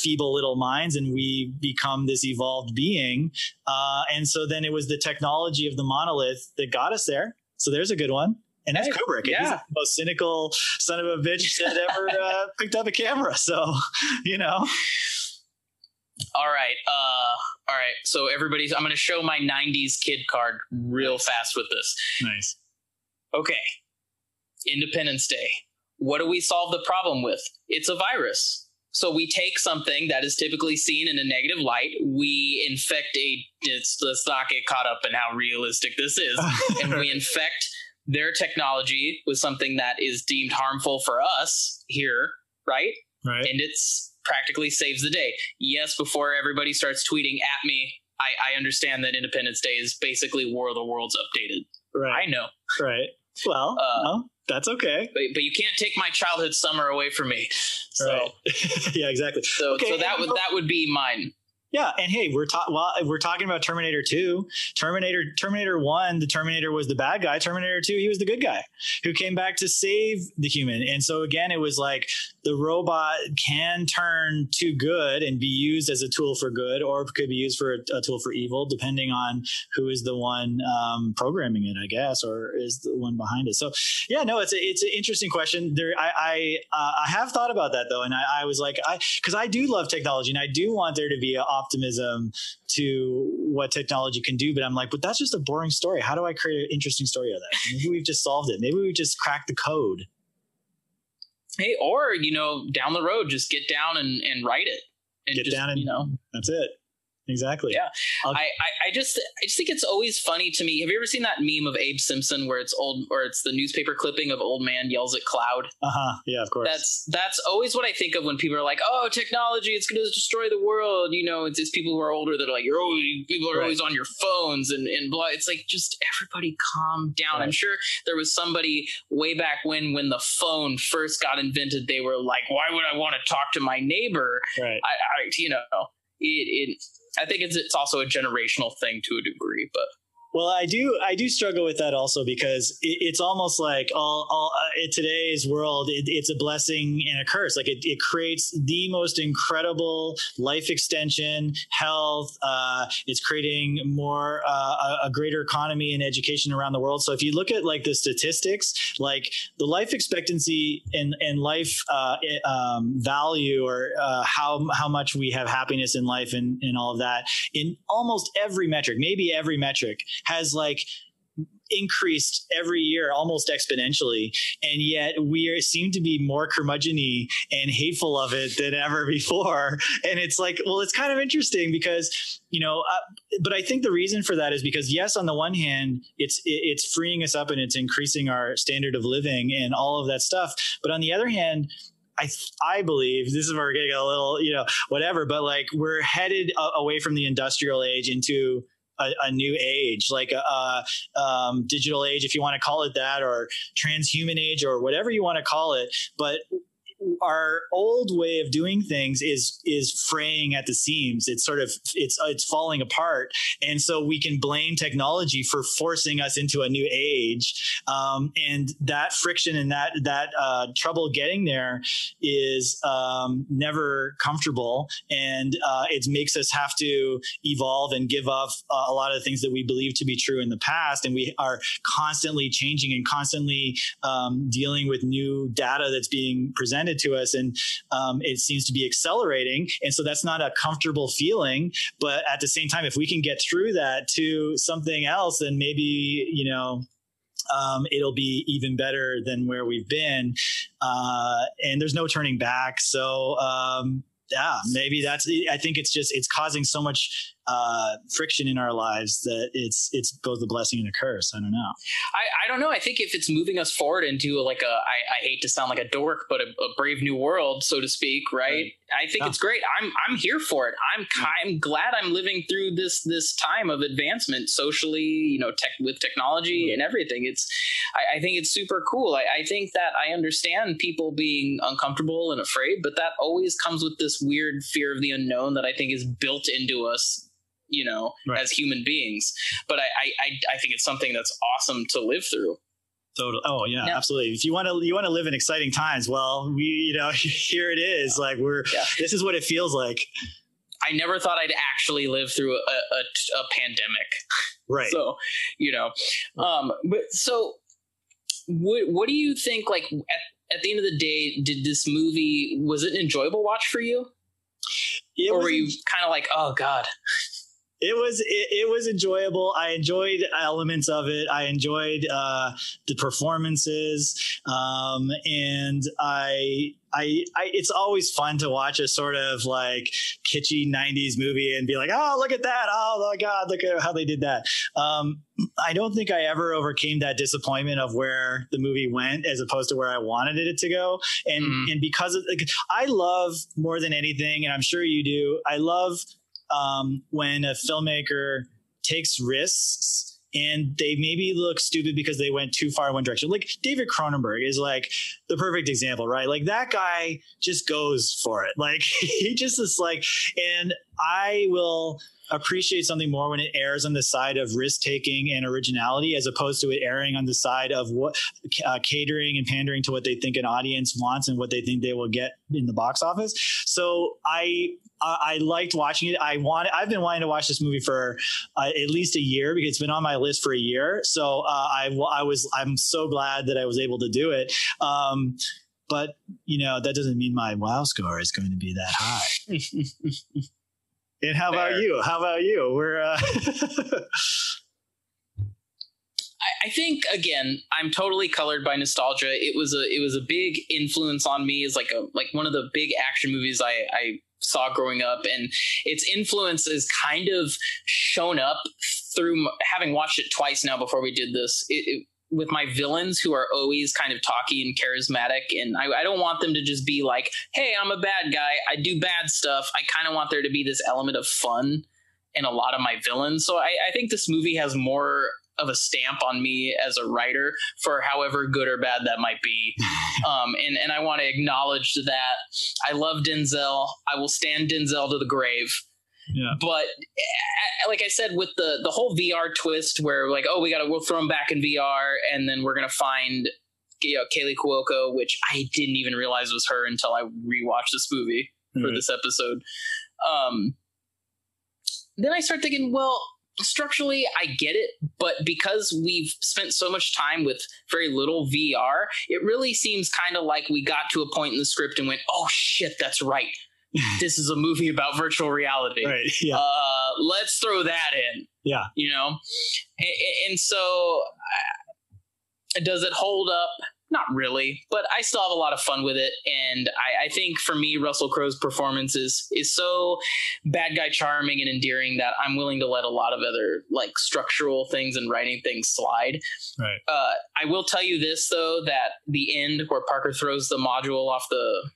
feeble little minds and we become this evolved being uh, and so then it was the technology of the monolith that got us there so there's a good one and that's Kubrick. Yeah. He's the most cynical son of a bitch that ever uh, picked up a camera. So, you know. All right. Uh, all right. So everybody's. I'm going to show my '90s kid card real fast with this. Nice. Okay. Independence Day. What do we solve the problem with? It's a virus. So we take something that is typically seen in a negative light, we infect a. It's, let's not get caught up in how realistic this is, and we infect their technology with something that is deemed harmful for us here, right? Right. And it's practically saves the day. Yes, before everybody starts tweeting at me, I, I understand that Independence Day is basically War of the Worlds updated. right. I know, Right. Well, Uh, no, that's okay. but, but you can't take my childhood summer away from me. So, Right. yeah, exactly. so, Okay, so that would that would be mine. Yeah, and hey, we're ta- well, we're talking about Terminator 2. Terminator Terminator 1, the Terminator was the bad guy. Terminator 2, he was the good guy who came back to save the human. And so again, it was like the robot can turn to good and be used as a tool for good or could be used for a, a tool for evil depending on who is the one um, programming it, I guess, or is the one behind it. So, yeah, no, it's a, it's an interesting question. There I I, uh, I have thought about that though and I, I was like I cuz I do love technology and I do want there to be a optimism to what technology can do. But I'm like, but that's just a boring story. How do I create an interesting story of that? Maybe we've just solved it. Maybe we just cracked the code. Hey, or you know, down the road, just get down and, and write it, and Get just, down and- you know, That's it. Exactly. Yeah. I'll- I, I, I just I just think it's always funny to me. Have you ever seen that meme of Abe Simpson where it's old or it's the newspaper clipping of old man yells at cloud? Uh huh. Yeah, of course. That's that's always what I think of when people are like, "Oh, technology, it's going to destroy the world." You know, it's, it's people who are older that are like, "You're always people are Right. always on your phones and and blah." It's like just everybody calm down. I'm sure there was somebody way back when when the phone first got invented. They were like, "Why would I want to talk to my neighbor?" right. I, I you know, it, it I think it's it's also a generational thing to a degree, but Well, I do. I do struggle with that also because it, it's almost like all, all uh, in today's world, it, it's a blessing and a curse. Like it, it creates the most incredible life extension, health. Uh, it's creating more uh, a, a greater economy and education around the world. So if you look at like the statistics, like the life expectancy and and life uh, um, value, or uh, how how much we have happiness in life and and all of that in almost every metric, maybe every metric has like increased every year almost exponentially and yet we are, seem to be more curmudgeony and hateful of it than ever before. And it's like well it's kind of interesting because you know uh, but i think the reason for that is because yes on the one hand it's it, it's freeing us up and it's increasing our standard of living and all of that stuff. But on the other hand I, I believe this is where we're getting a little, you know, whatever, but like we're headed a- away from the industrial age into a, a new age, like a, a um, digital age, if you want to call it that, or transhuman age, or whatever you want to call it. But our old way of doing things is is fraying at the seams. It's sort of it's it's falling apart, and so we can blame technology for forcing us into a new age. Um, and that friction and that that uh, trouble getting there is um, never comfortable, and uh, it makes us have to evolve and give up uh, a lot of the things that we believe to be true in the past, and we are constantly changing and constantly um, dealing with new data that's being presented to us, and um, it seems to be accelerating, and so that's not a comfortable feeling. But at the same time, if we can get through that to something else, then maybe you know um, it'll be even better than where we've been. Uh, and there's no turning back. So, um, yeah, maybe that's, I think it's just, it's causing so much uh, friction in our lives that it's, it's both a blessing and a curse. I don't know. I, I don't know. I think if it's moving us forward into like a, I, I hate to sound like a dork, but a, a brave new world, so to speak, right? Right. I think Yeah. it's great. I'm I'm here for it. I'm Yeah. I'm glad I'm living through this this time of advancement socially, you know, tech with technology Right. and everything. It's I, I think it's super cool. I, I think that I understand people being uncomfortable and afraid, but that always comes with this weird fear of the unknown that I think is built into us you know, Right. as human beings. But I, I, I, I think it's something that's awesome to live through. Totally. Oh yeah, Yeah. absolutely. If you want to, you want to live in exciting times. Well, we, you know, here it is. Like we're, Yeah. this is what it feels like. I never thought I'd actually live through a, a, a pandemic. Right. So, you know, um, but so what, what do you think? Like at, at the end of the day, did this movie was it an enjoyable watch for you, it or were you kind of like, oh god, it was it, it, was enjoyable. I enjoyed elements of it. I enjoyed uh, the performances, um, and I I, I, it's always fun to watch a sort of like kitschy 90s movie and be like oh look at that oh my god look at how they did that um, i don't think i ever overcame that disappointment of where the movie went as opposed to where i wanted it to go and mm. and because of like, i love more than anything and i'm sure you do i love um, when a filmmaker takes risks and they maybe look stupid because they went too far in one direction. Like David Cronenberg is like the perfect example, right? Like that guy just goes for it. Like he just is like, and I will appreciate something more when it airs on the side of risk taking and originality as opposed to it airing on the side of what uh, catering and pandering to what they think an audience wants and what they think they will get in the box office. So I I liked watching it. I want. I've been wanting to watch this movie for uh, at least a year because it's been on my list for a year. So uh, I, I was. I'm so glad that I was able to do it. Um, but you know that doesn't mean my WoW score is going to be that high. and how Fair. about you? How about you? We're. Uh I think again, I'm totally colored by nostalgia. It was a it was a big influence on me. It's like a like one of the big action movies I I saw growing up, and its influence is kind of shown up through having watched it twice now before we did this. It, it, with my villains who are always kind of talky and charismatic and I, I, don't want them to just be like hey i'm a bad guy i do bad stuff i kind of want there to be this element of fun in a lot of my villains so I, I think this movie has more of a stamp on me as a writer for however good or bad that might be. um, and, and I want to acknowledge that I love Denzel. I will stand Denzel to the grave. Yeah. But eh, like I said, with the the whole VR twist, where like, oh, we gotta we'll throw him back in VR, and then we're gonna find you know Kaley Cuoco, which I didn't even realize was her until I rewatched this movie mm-hmm. for this episode. Um, then I start thinking, well, structurally i get it but because we've spent so much time with very little vr it really seems kind of like we got to a point in the script and went oh shit that's right this is a movie about virtual reality right yeah uh, let's throw that in yeah you know and, and so does it hold up not really, but I still have a lot of fun with it. And I, I, think for me, Russell Crowe's performance is is so bad guy charming and endearing that I'm willing to let a lot of other like structural things and writing things slide. Right. Uh, I will tell you this though that the end where Parker throws the module off the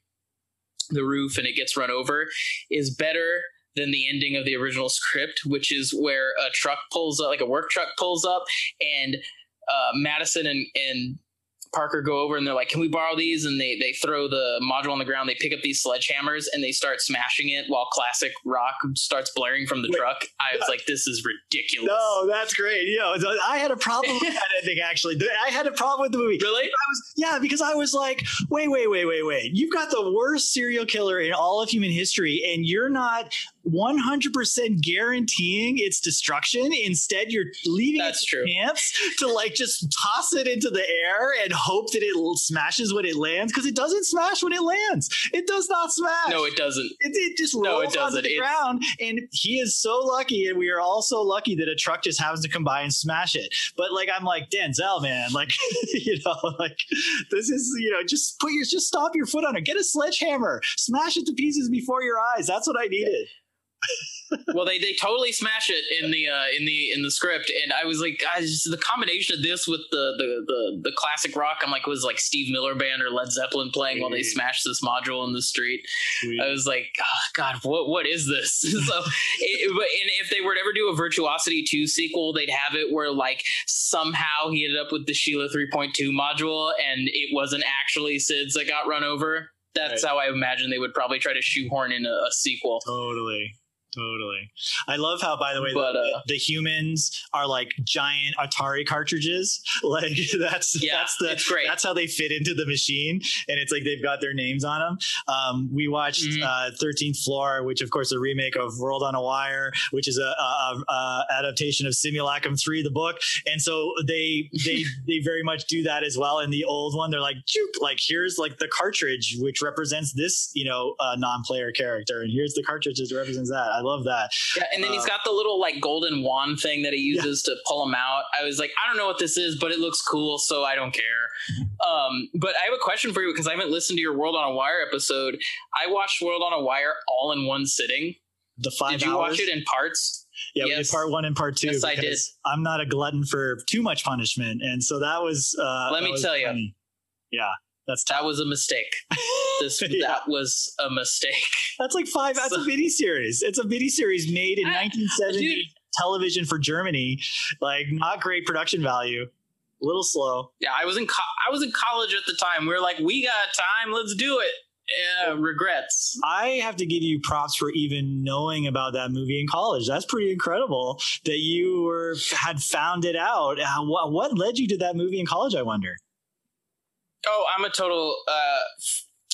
the roof and it gets run over is better than the ending of the original script, which is where a truck pulls up, like a work truck pulls up, and uh, Madison and, and Parker go over and they're like, "Can we borrow these?" And they they throw the module on the ground. They pick up these sledgehammers and they start smashing it while classic rock starts blaring from the Wait, truck. I was like, "This is ridiculous." No, that's great. You uh, know, I had a problem with that ending. Actually, I had a problem with the movie. Really? I was yeah, because I was like, "Wait, wait, wait, wait, wait! You've got the worst serial killer in all of human history, and you're not 100% guaranteeing its destruction. Instead, you're leaving That's it true. chance to like just toss it into the air and hope that it smashes when it lands because it doesn't smash when it lands. It does not smash. No, it doesn't. It, it just rolls no, it doesn't. onto the ground. And he is so lucky, and we are all so lucky that a truck just happens to come by and smash it. But like, I'm like Denzel, man, like you know, like this is you know, just put your just stop your foot on it. Get a sledgehammer, smash it to pieces before your eyes. That's what I needed well, they, they totally smash it in the uh, in the in the script, and I was like, guys, the combination of this with the, the the the classic rock, I'm like, it was like Steve Miller Band or Led Zeppelin playing Sweet. while they smash this module in the street. Sweet. I was like, oh, God, what what is this? so, it, but and if they were to ever do a Virtuosity two sequel, they'd have it where like somehow he ended up with the Sheila 3.2 module, and it wasn't actually Sid's that got run over. That's right. how I imagine they would probably try to shoehorn in a, a sequel. Totally. Totally. I love how, by the way, but, the, uh, the, humans are like giant Atari cartridges. Like that's yeah, that's the it's great. that's how they fit into the machine, and it's like they've got their names on them. Um, we watched mm-hmm. uh, Thirteenth Floor, which of course is a remake of World on a Wire, which is a, a, a, adaptation of Simulacron Three, the book, and so they they they very much do that as well. In the old one, they're like, like here's like the cartridge which represents this you know uh, non-player character, and here's the cartridge that represents that. I love that. Yeah, and then he's got the little like golden wand thing that he uses to pull him out. I was like, I don't know what this is, but it looks cool, so I don't care. Um, but I have a question for you because I haven't listened to your World on a Wire episode. I watched World on a Wire all in one sitting. The five Did you hours. watch it in parts? Yeah, we did Yes. part one and part two. Yes, I did. I'm not a glutton for too much punishment, and so that was. Uh, Let that me was tell you. Yeah, that's tough. That was a mistake. This Yeah. that was a mistake. That's like five. That's a So- mini series. It's a mini series made in Ah, 1970 dude. television for Germany. Like not great production value. A little slow. Yeah, I was in co- I was in college at the time. We were like, we got time, let's do it. Yeah, regrets. I have to give you props for even knowing about that movie in college. That's pretty incredible that you were had found it out. What, what led you to that movie in college? I wonder. Oh, I'm a total uh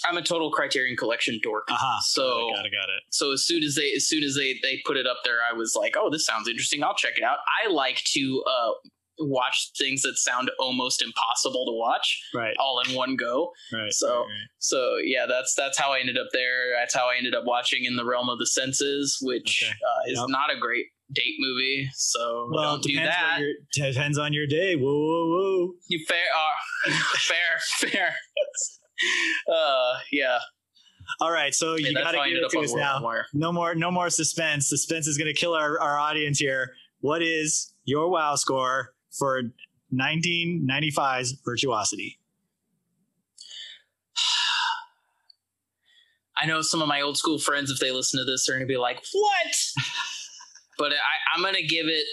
I'm a total Criterion Collection dork. Aha. So got it. Got it. so as soon as they as soon as they they put it up there, I was like, oh, this sounds interesting. I'll check it out. I like to uh watch things that sound almost impossible to watch Right. all in one go. Right. So- right. So yeah, that's that's how I ended up there. That's how I ended up watching In the Realm of the Senses, which Okay. uh, is Yep. not a great date movie. So Well, don't do depends, that. your, depends on your day. Whoa, whoa, whoa. You fair, uh, fair, fair. uh, yeah. All right, so Yeah, you got to give it to us now. No more, no more suspense. Suspense is going to kill our, our audience here. What is your WoW score for 1995's Virtuosity? I know some of my old school friends, if they listen to this, are going to be like, "What?" but I, I'm going to give it.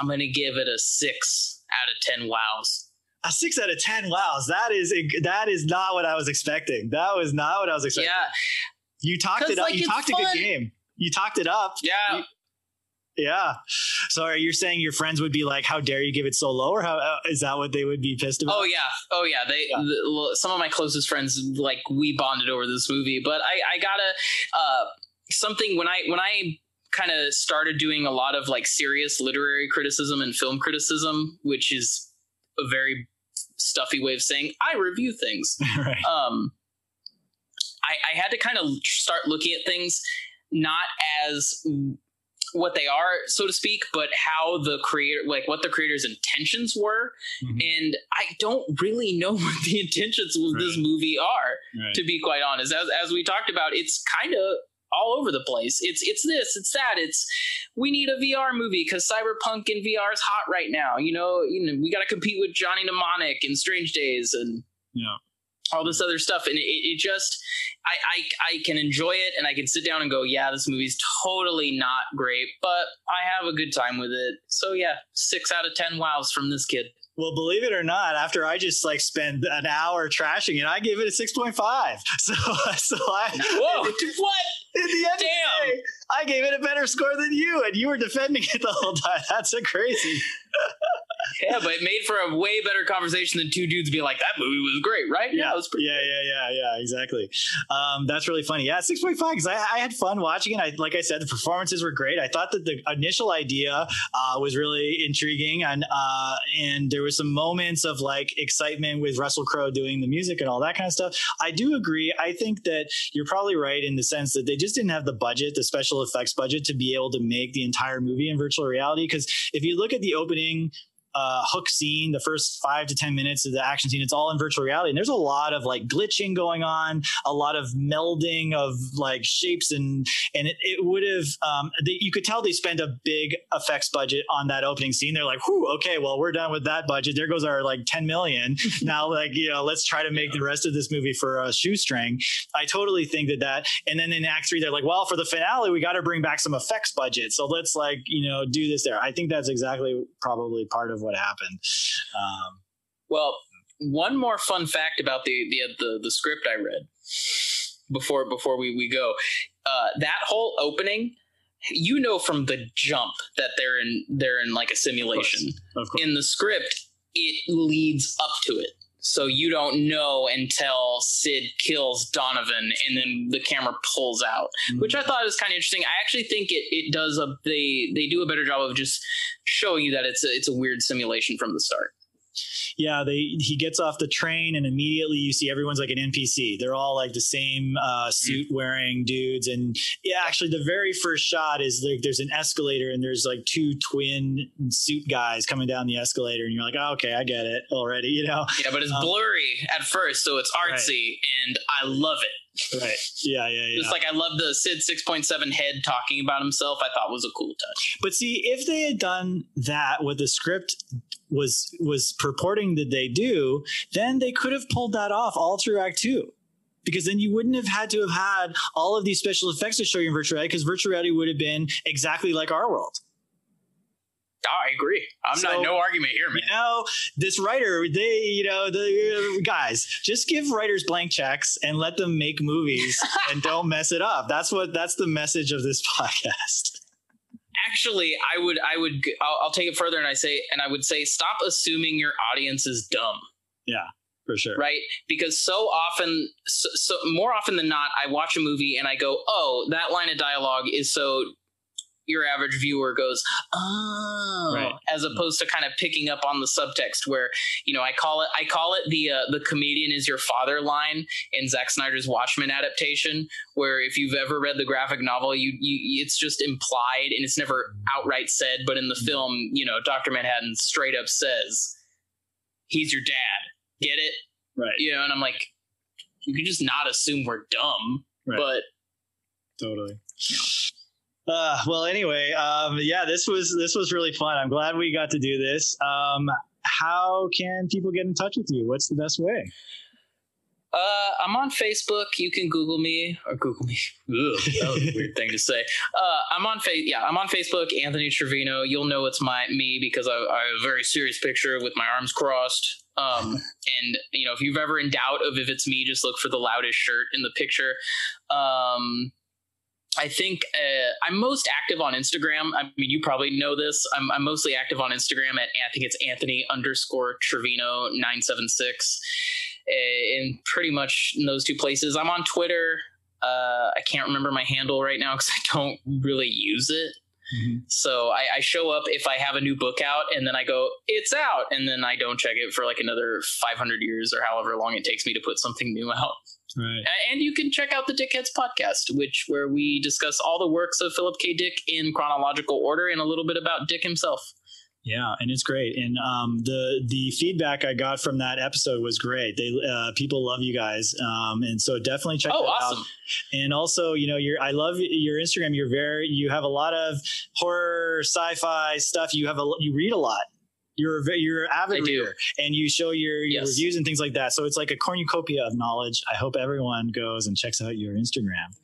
I'm to give it a six out of ten. Wows. A six out of ten. Wow, that is that is not what I was expecting. That was not what I was expecting. Yeah, you talked it up. like, you talked a good game. You talked it up. yeah. Yeah. So are you saying your friends would be like, "How dare you give it so low?" Or how uh, is that what they would be pissed about? Oh yeah, oh yeah. They Yeah. The, some of my closest friends like we bonded over this movie, but I I gotta uh something when I when I kind of started doing a lot of like serious literary criticism and film criticism, which is a very stuffy way of saying I review things. right. um, I, I had to kind of start looking at things not as what they are, so to speak, but how the creator, like what the creator's intentions were. Mhm. And I don't really know what the intentions of this movie are, Right. to be quite honest. As, as we talked about, it's kind of all over the place. It's it's this, it's that. It's we need a VR movie because cyberpunk and VR is hot right now. You know, you know, we got to compete with Johnny Mnemonic and Strange Days and Yeah. all this other stuff and it, it just I, I i can enjoy it and i can sit down and go yeah this movie's totally not great but i have a good time with it so yeah six out of ten wows from this kid Well, believe it or not, after I just like spent an hour trashing it, I gave it a six point five. So, so I whoa what At the end Damn. day, I gave it a better score than you, and you were defending it the whole time. That's so crazy. Yeah but it made for a way better conversation than two dudes being like that movie was great right yeah, it was pretty yeah, yeah, yeah, yeah, exactly. Um, that's really funny. Yeah, six point five because I, I had fun watching it. I, like I said, the performances were great. I thought that the initial idea uh, was really intriguing, and uh, and there was some moments of like excitement with Russell Crowe doing the music and all that kind of stuff. I do agree. I think that you're probably right in the sense that they just didn't have the budget, the special effects budget, to be able to make the entire movie in virtual reality. Because if you look at the opening uh, hook scene, the first five to 10 minutes of the action scene, it's all in virtual reality. And there's a lot of like glitching going on, a lot of melding of like shapes. And, and it, it would have, um, they, you could tell they spent a big effects budget on that opening scene. They're like, whew, okay, well, we're done with that budget. There goes our like 10 million. now, like, you know, let's try to make the rest of this movie for a shoestring. I totally think that that, and then in act three, they're like, well, for the finale, we got to bring back some effects budget. So let's like, you know, do this there. I think that's exactly probably part of what happened. Um, Well, one more fun fact about the the the, the script I read before before we, we go. Uh, that whole opening, you know from the jump that they're in they're in like a simulation. of course. In the script, it leads up to it. So you don't know until Sid kills Donovan and then the camera pulls out which I mm. thought was kind of interesting. I actually think it, it does a they they do a better job of just showing you that it's a, it's a weird simulation from the start. Yeah, they he gets off the train and immediately you see everyone's like an NPC. They're all like the same uh, suit wearing dudes, and yeah, actually the very first shot is like there's an escalator and there's like two twin suit guys coming down the escalator, and you're like, oh, okay, I get it already, you know? Yeah, but it's Um, blurry at first, so it's artsy, and I love it. Right? Yeah, yeah, yeah. It's like I love the Sid 6.7 head talking about himself. I thought was a cool touch. But see, if they had done that, with the script was was purporting that they do, then they could have pulled that off all through Act Two. Because then you wouldn't have had to have had all of these special effects to show you in virtual reality, because virtual reality would have been exactly like our world. Oh, I agree. I'm So- not no argument here, man. You know, this writer, they, you know, the uh, guys, just give writers blank checks and let them make movies and don't mess it up. That's what that's the message of this podcast. Actually, I would, I would, I'll, I'll take it further, and I say, and I would say, stop assuming your audience is dumb. Yeah, for sure. right? Because so often, so, so more often than not, I watch a movie and I go, "Oh, that line of dialogue is so." Your average viewer goes, "Oh," Right. as opposed to kind of picking up on the subtext, where you know I call it, I call it the uh, the comedian is your father line in Zack Snyder's Watchmen adaptation, where if you've ever read the graphic novel, you, you it's just implied and it's never outright said, but in the film, you know, Doctor Manhattan straight up says, "He's your dad." Get it? Right. you know, and I'm like, you can just not assume we're dumb, Right. but totally uh, well anyway um, yeah this was this was really fun i'm glad we got to do this um, how can people get in touch with you what's the best way uh, I'm on Facebook. You can Google me or Google me. That was a weird thing to say. Uh, I'm on face. Yeah, I'm on Facebook. Anthony Trevino. You'll know it's my me because I, I have a very serious picture with my arms crossed. Um, and you know, if you've ever in doubt of if it's me, just look for the loudest shirt in the picture. Um, I think uh, I'm most active on Instagram. I mean, you probably know this. I'm, I'm mostly active on Instagram at I think it's Anthony underscore Trevino nine seven six, in pretty much in those two places. I'm on Twitter. Uh, I can't remember my handle right now because I don't really use it. So I, I show up if I have a new book out, and then I go, "It's out," and then I don't check it for like another 500 years or however long it takes me to put something new out. Right And you can check out the Dickheads podcast, which where we discuss all the works of Philip K. Dick in chronological order and a little bit about Dick himself. Yeah, and it's great. And um, the the feedback I got from that episode was great. They uh, people love you guys, um, and so definitely check Oh, that awesome! out. And also, you know, you're I love your Instagram. You're very you have a lot of horror, sci-fi stuff. You have a you read a lot. You're a, you're an avid I do. reader, and you show your, your Yes. reviews and things like that. So it's like a cornucopia of knowledge. I hope everyone goes and checks out your Instagram.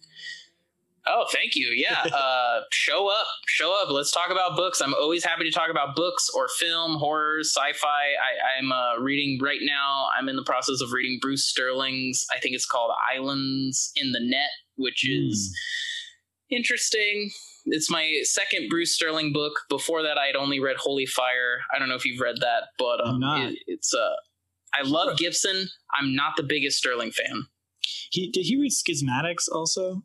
Oh, thank you. Yeah, uh, show up, show up. Let's talk about books. I'm always happy to talk about books or film, horror, sci-fi. I, I'm uh, reading right now. I'm in the process of reading Bruce Sterling's. I think it's called Islands in the Net, which is interesting. It's my second Bruce Sterling book. Before that, I had only read Holy Fire. I don't know if you've read that, but um, it- it's uh, I love Gibson. I'm not the biggest Sterling fan. He did he read Schismatrix also?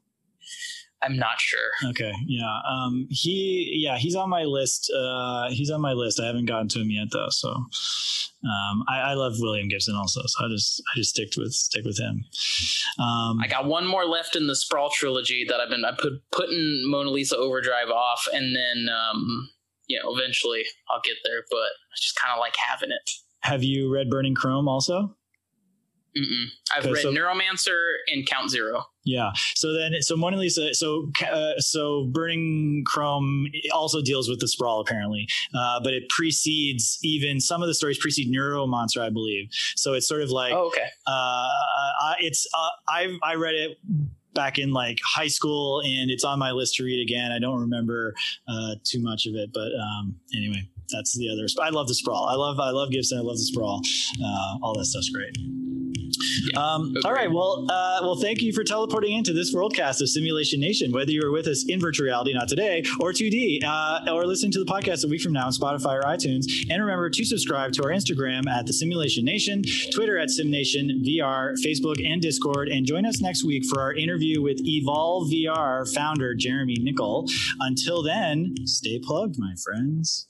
I'm not sure. Okay, yeah. Um, he, yeah, he's on my list. Uh, he's on my list. I haven't gotten to him yet though. So, um, I, I love William Gibson also. So I just, I just stick with, stick with him. Um, I got one more left in the Sprawl trilogy that I've been I put putting Mona Lisa Overdrive off, and then um, you know eventually I'll get there. But I just kind of like having it. have you read Burning Chrome also? Mm-mm. I've read so- Neuromancer and Count Zero. Yeah. So then, so Mona Lisa, so uh, so Burning Chrome also deals with the sprawl apparently, uh, but it precedes even some of the stories precede Neuromancer, I believe. So it's sort of like Oh, okay. uh, I- it's uh, I I read it back in like high school, and it's on my list to read again. I don't remember uh, too much of it, but um, anyway, that's the other. I love the sprawl. I love I love Gibson. I love the sprawl. Uh, all that stuff's great. Um, all right. Well, uh, well, thank you for teleporting into this worldcast of Simulation Nation. Whether you were with us in virtual reality, not today, or 2D, uh, or listening to the podcast a week from now on Spotify or iTunes. And remember to subscribe to our Instagram at the Simulation Nation, Twitter at SimNation VR, Facebook and Discord, and join us next week for our interview with Evolve VR founder Jeremy Nickel. Until then, stay plugged, my friends.